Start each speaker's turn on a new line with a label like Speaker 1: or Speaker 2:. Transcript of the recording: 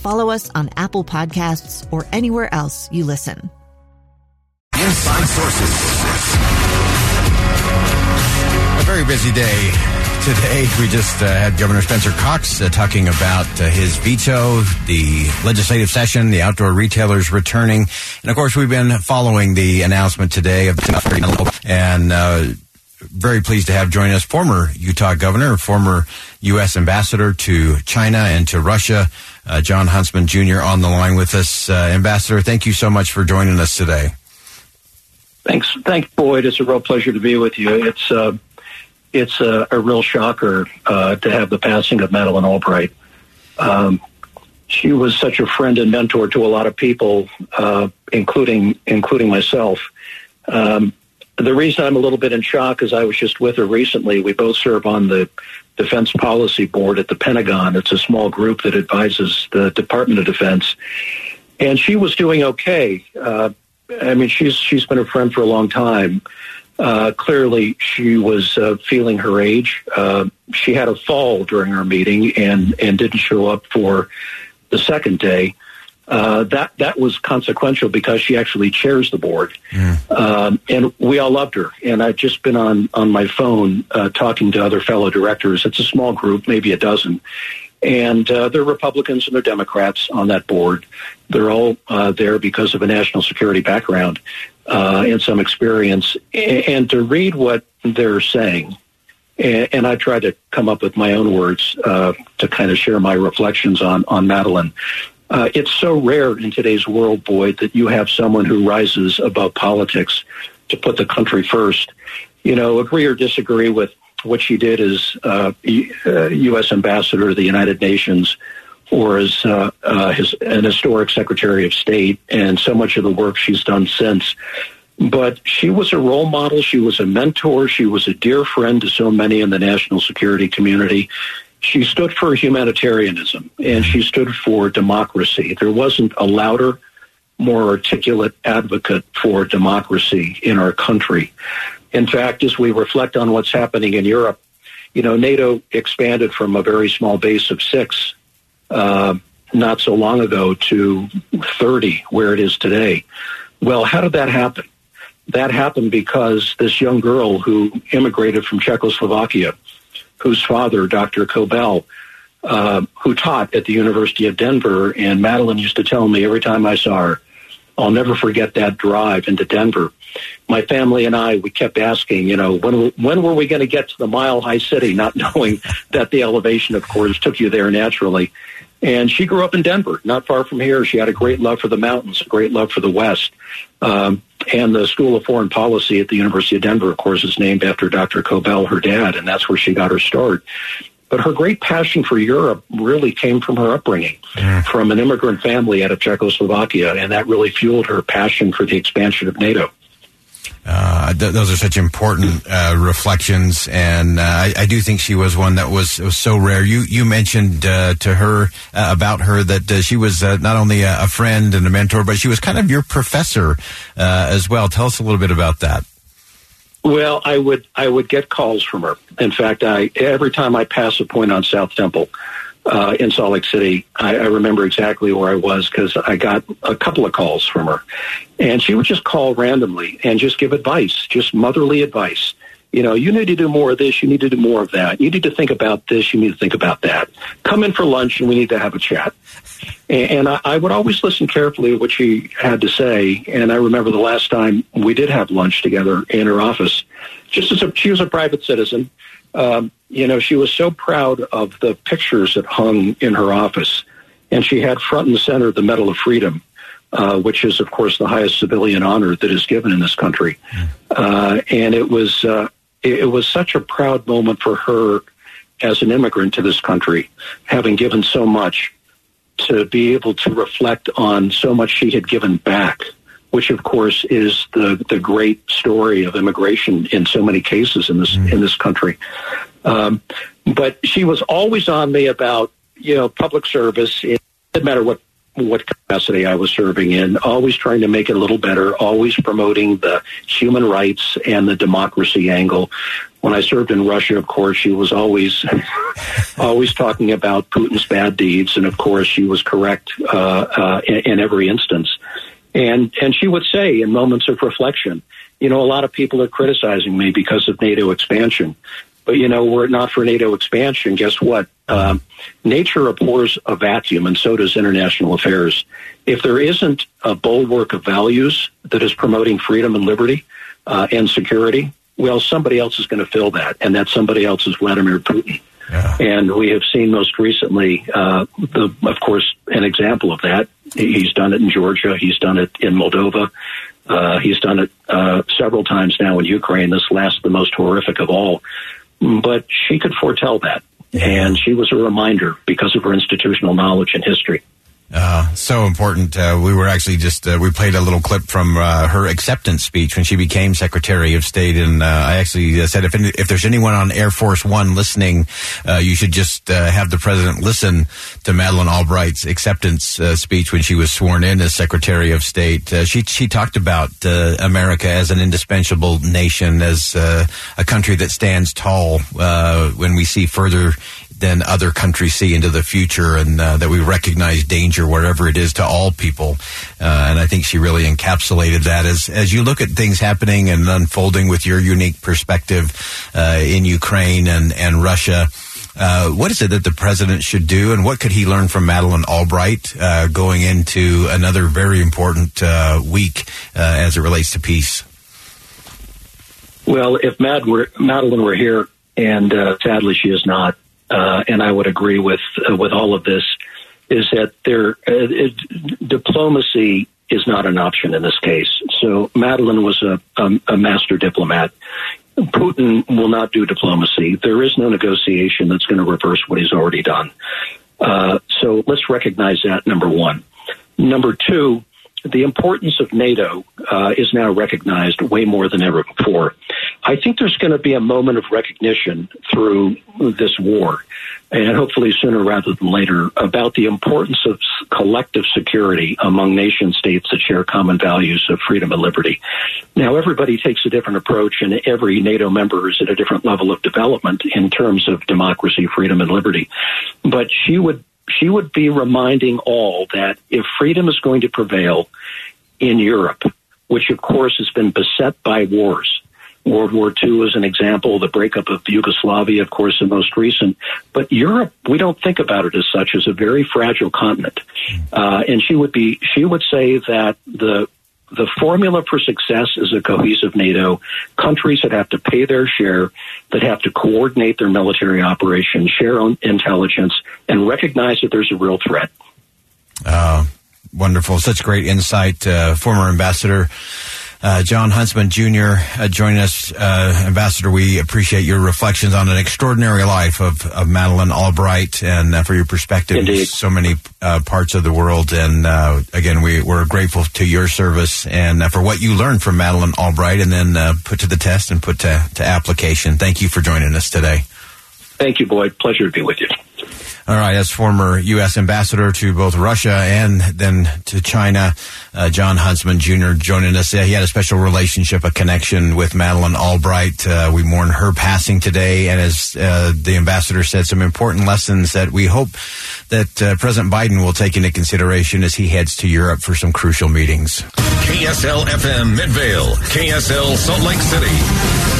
Speaker 1: follow us on Apple Podcasts, or anywhere else you listen.
Speaker 2: Inside Sources.
Speaker 3: A very busy day today. We just uh, had Governor Spencer Cox uh, talking about uh, his veto, the legislative session, the outdoor retailers returning, and of course we've been following the announcement today of the and uh, very pleased to have join us former Utah governor, former U.S. ambassador to China and to Russia, uh, Jon Huntsman Jr. on the line with us. Uh, ambassador, thank you so much for joining us today.
Speaker 4: Thanks, thanks, Boyd. It's a real pleasure to be with you. It's uh, it's a, a, real shocker uh, to have the passing of Madeleine Albright. Um, she was such a friend and mentor to a lot of people, uh, including including myself. Um, the reason I'm a little bit in shock is I was just with her recently. We both serve on the Defense Policy Board at the Pentagon. It's a small group that advises the Department of Defense, and she was doing okay. Uh, I mean, she's she's been a friend for a long time. Uh, clearly, she was uh, feeling her age. Uh, she had a fall during our meeting and and didn't show up for the second day. Uh, that that was consequential because she actually chairs the board, um, and we all loved her. And I've just been on on my phone uh, talking to other fellow directors. It's a small group, maybe a dozen, and uh, they're Republicans and they're Democrats on that board. They're all uh, there because of a national security background uh, and some experience. And to read what they're saying, and, I try to come up with my own words uh, to kind of share my reflections on on Madeleine. Uh, it's so rare in today's world, Boyd, that you have someone who rises above politics to put the country first. You know, agree or disagree with what she did as uh, U.S. Uh, ambassador to the United Nations or as uh, uh, his, an historic Secretary of State, and so much of the work she's done since. But she was a role model. She was a mentor. She was a dear friend to so many in the national security community. She stood for humanitarianism and she stood for democracy. There wasn't a louder, more articulate advocate for democracy in our country. In fact, as we reflect on what's happening in Europe, you know, NATO expanded from a very small base of six uh, not so long ago to 30, where it is today. Well, how did that happen? That happened because this young girl who immigrated from Czechoslovakia, whose father, Dr. Korbel, uh, who taught at the University of Denver, and Madeleine used to tell me every time I saw her, I'll never forget that drive into Denver. My family and I, we kept asking, you know, when when were we going to get to the Mile High City? Not knowing that the elevation, of course, took you there naturally. And she grew up in Denver, not far from here. She had a great love for the mountains, a great love for the West. Um, and the School of Foreign Policy at the University of Denver, of course, is named after Dr. Korbel, her dad, and that's where she got her start. But her great passion for Europe really came from her upbringing, mm. from an immigrant family out of Czechoslovakia, and that really fueled her passion for the expansion of NATO.
Speaker 3: Uh, th- those are such important uh, reflections, and uh, I, I, do think she was one that was was so rare. You you mentioned uh, to her uh, about her that uh, she was not only a, a, friend and a mentor, but she was kind of your professor as well. Tell us a little bit about that.
Speaker 4: Well, I would I would get calls from her. In fact, I every time I pass a point on South Temple, uh, in Salt Lake City. I, I remember exactly where I was because I got a couple of calls from her. And she would just call randomly and just give advice, just motherly advice. You know, you need to do more of this. You need to do more of that. You need to think about this. You need to think about that. Come in for lunch and we need to have a chat. And, and I, I would always listen carefully to what she had to say. And I remember the last time we did have lunch together in her office, just as a, she was a private citizen. Um, you know, she was so proud of the pictures that hung in her office. And she had front and center the Medal of Freedom uh, which is, of course, the highest civilian honor that is given in this country. Uh, and it was uh, it, was such a proud moment for her as an immigrant to this country, having given so much, to be able to reflect on so much she had given back. Which, of course, is the the great story of immigration in so many cases in this mm. in this country. Um, but she was always on me about you know public service. It didn't matter what what capacity I was serving in, always trying to make it a little better, always promoting the human rights and the democracy angle. When I served in Russia, of course, she was always, always talking about Putin's bad deeds, and of course, she was correct uh, uh, in, in every instance. And and she would say in moments of reflection, you know, a lot of people are criticizing me because of NATO expansion. But you know, were it not for NATO expansion, guess what? Um, nature abhors a vacuum, and so does international affairs. If there isn't a bulwark of values that is promoting freedom and liberty uh, and security, well, somebody else is going to fill that, and that somebody else is Vladimir Putin. Yeah. And we have seen most recently, uh, the, of course, an example of that. He's done it in Georgia. He's done it in Moldova. Uh, he's done it uh, several times now in Ukraine. This last, the most horrific of all. But she could foretell that. And she was a reminder because of her institutional knowledge and history.
Speaker 3: Uh, so important. Uh, we were actually just uh, we played a little clip from uh, her acceptance speech when she became Secretary of State, and uh, I actually uh, said if any, if there's anyone on Air Force One listening, you should just have the president listen to Madeleine Albright's acceptance speech when she was sworn in as Secretary of State. she she talked about America as an indispensable nation, as a country that stands tall when we see further than other countries see into the future and uh, that we recognize danger wherever it is to all people. Uh, and I think she really encapsulated that as, as you look at things happening and unfolding with your unique perspective uh, in Ukraine and, and Russia. Uh, what is it that the president should do, and what could he learn from Madeleine Albright uh, going into another very important uh, week as it relates to peace?
Speaker 4: Well, if Mad were, Madeleine were here, and sadly she is not, uh, and I would agree with uh, with all of this, is that there uh, it, diplomacy is not an option in this case. So Madeleine was a, a, a master diplomat. Putin will not do diplomacy. There is no negotiation that's going to reverse what he's already done. Uh, so let's recognize that. Number one. Number two, the importance of NATO uh, is now recognized way more than ever before. I think there's going to be a moment of recognition through this war, and hopefully sooner rather than later, about the importance of collective security among nation states that share common values of freedom and liberty. Now, everybody takes a different approach, and every NATO member is at a different level of development in terms of democracy, freedom, and liberty. But she would she would be reminding all that if freedom is going to prevail in Europe, which of course has been beset by wars, World War II is an example, the breakup of Yugoslavia, of course, the most recent. But Europe, we don't think about it as such as a very fragile continent. Uh, and she would be, she would say that the the formula for success is a cohesive NATO. Countries that have to pay their share, that have to coordinate their military operations, share intelligence, and recognize that there's a real threat.
Speaker 3: Uh, wonderful. Such great insight. Uh, former Ambassador uh, Jon Huntsman Jr. Uh, joining us, uh, Ambassador. We appreciate your reflections on an extraordinary life of, of Madeleine Albright and uh, for your perspective
Speaker 4: Indeed.
Speaker 3: in so many uh, parts of the world. And uh, again, we, we're grateful to your service and for what you learned from Madeleine Albright and then put to the test and put to, to application. Thank you for joining us today.
Speaker 4: Thank you, Boyd. Pleasure to be with you.
Speaker 3: All right, as former U.S. ambassador to both Russia and then to China, uh, Jon Huntsman Jr. joining us. He had a special relationship, a connection with Madeleine Albright. Uh, we mourn her passing today, and as uh, the ambassador said, some important lessons that we hope that uh, President Biden will take into consideration as he heads to Europe for some crucial meetings.
Speaker 2: KSL FM Midvale, KSL Salt Lake City.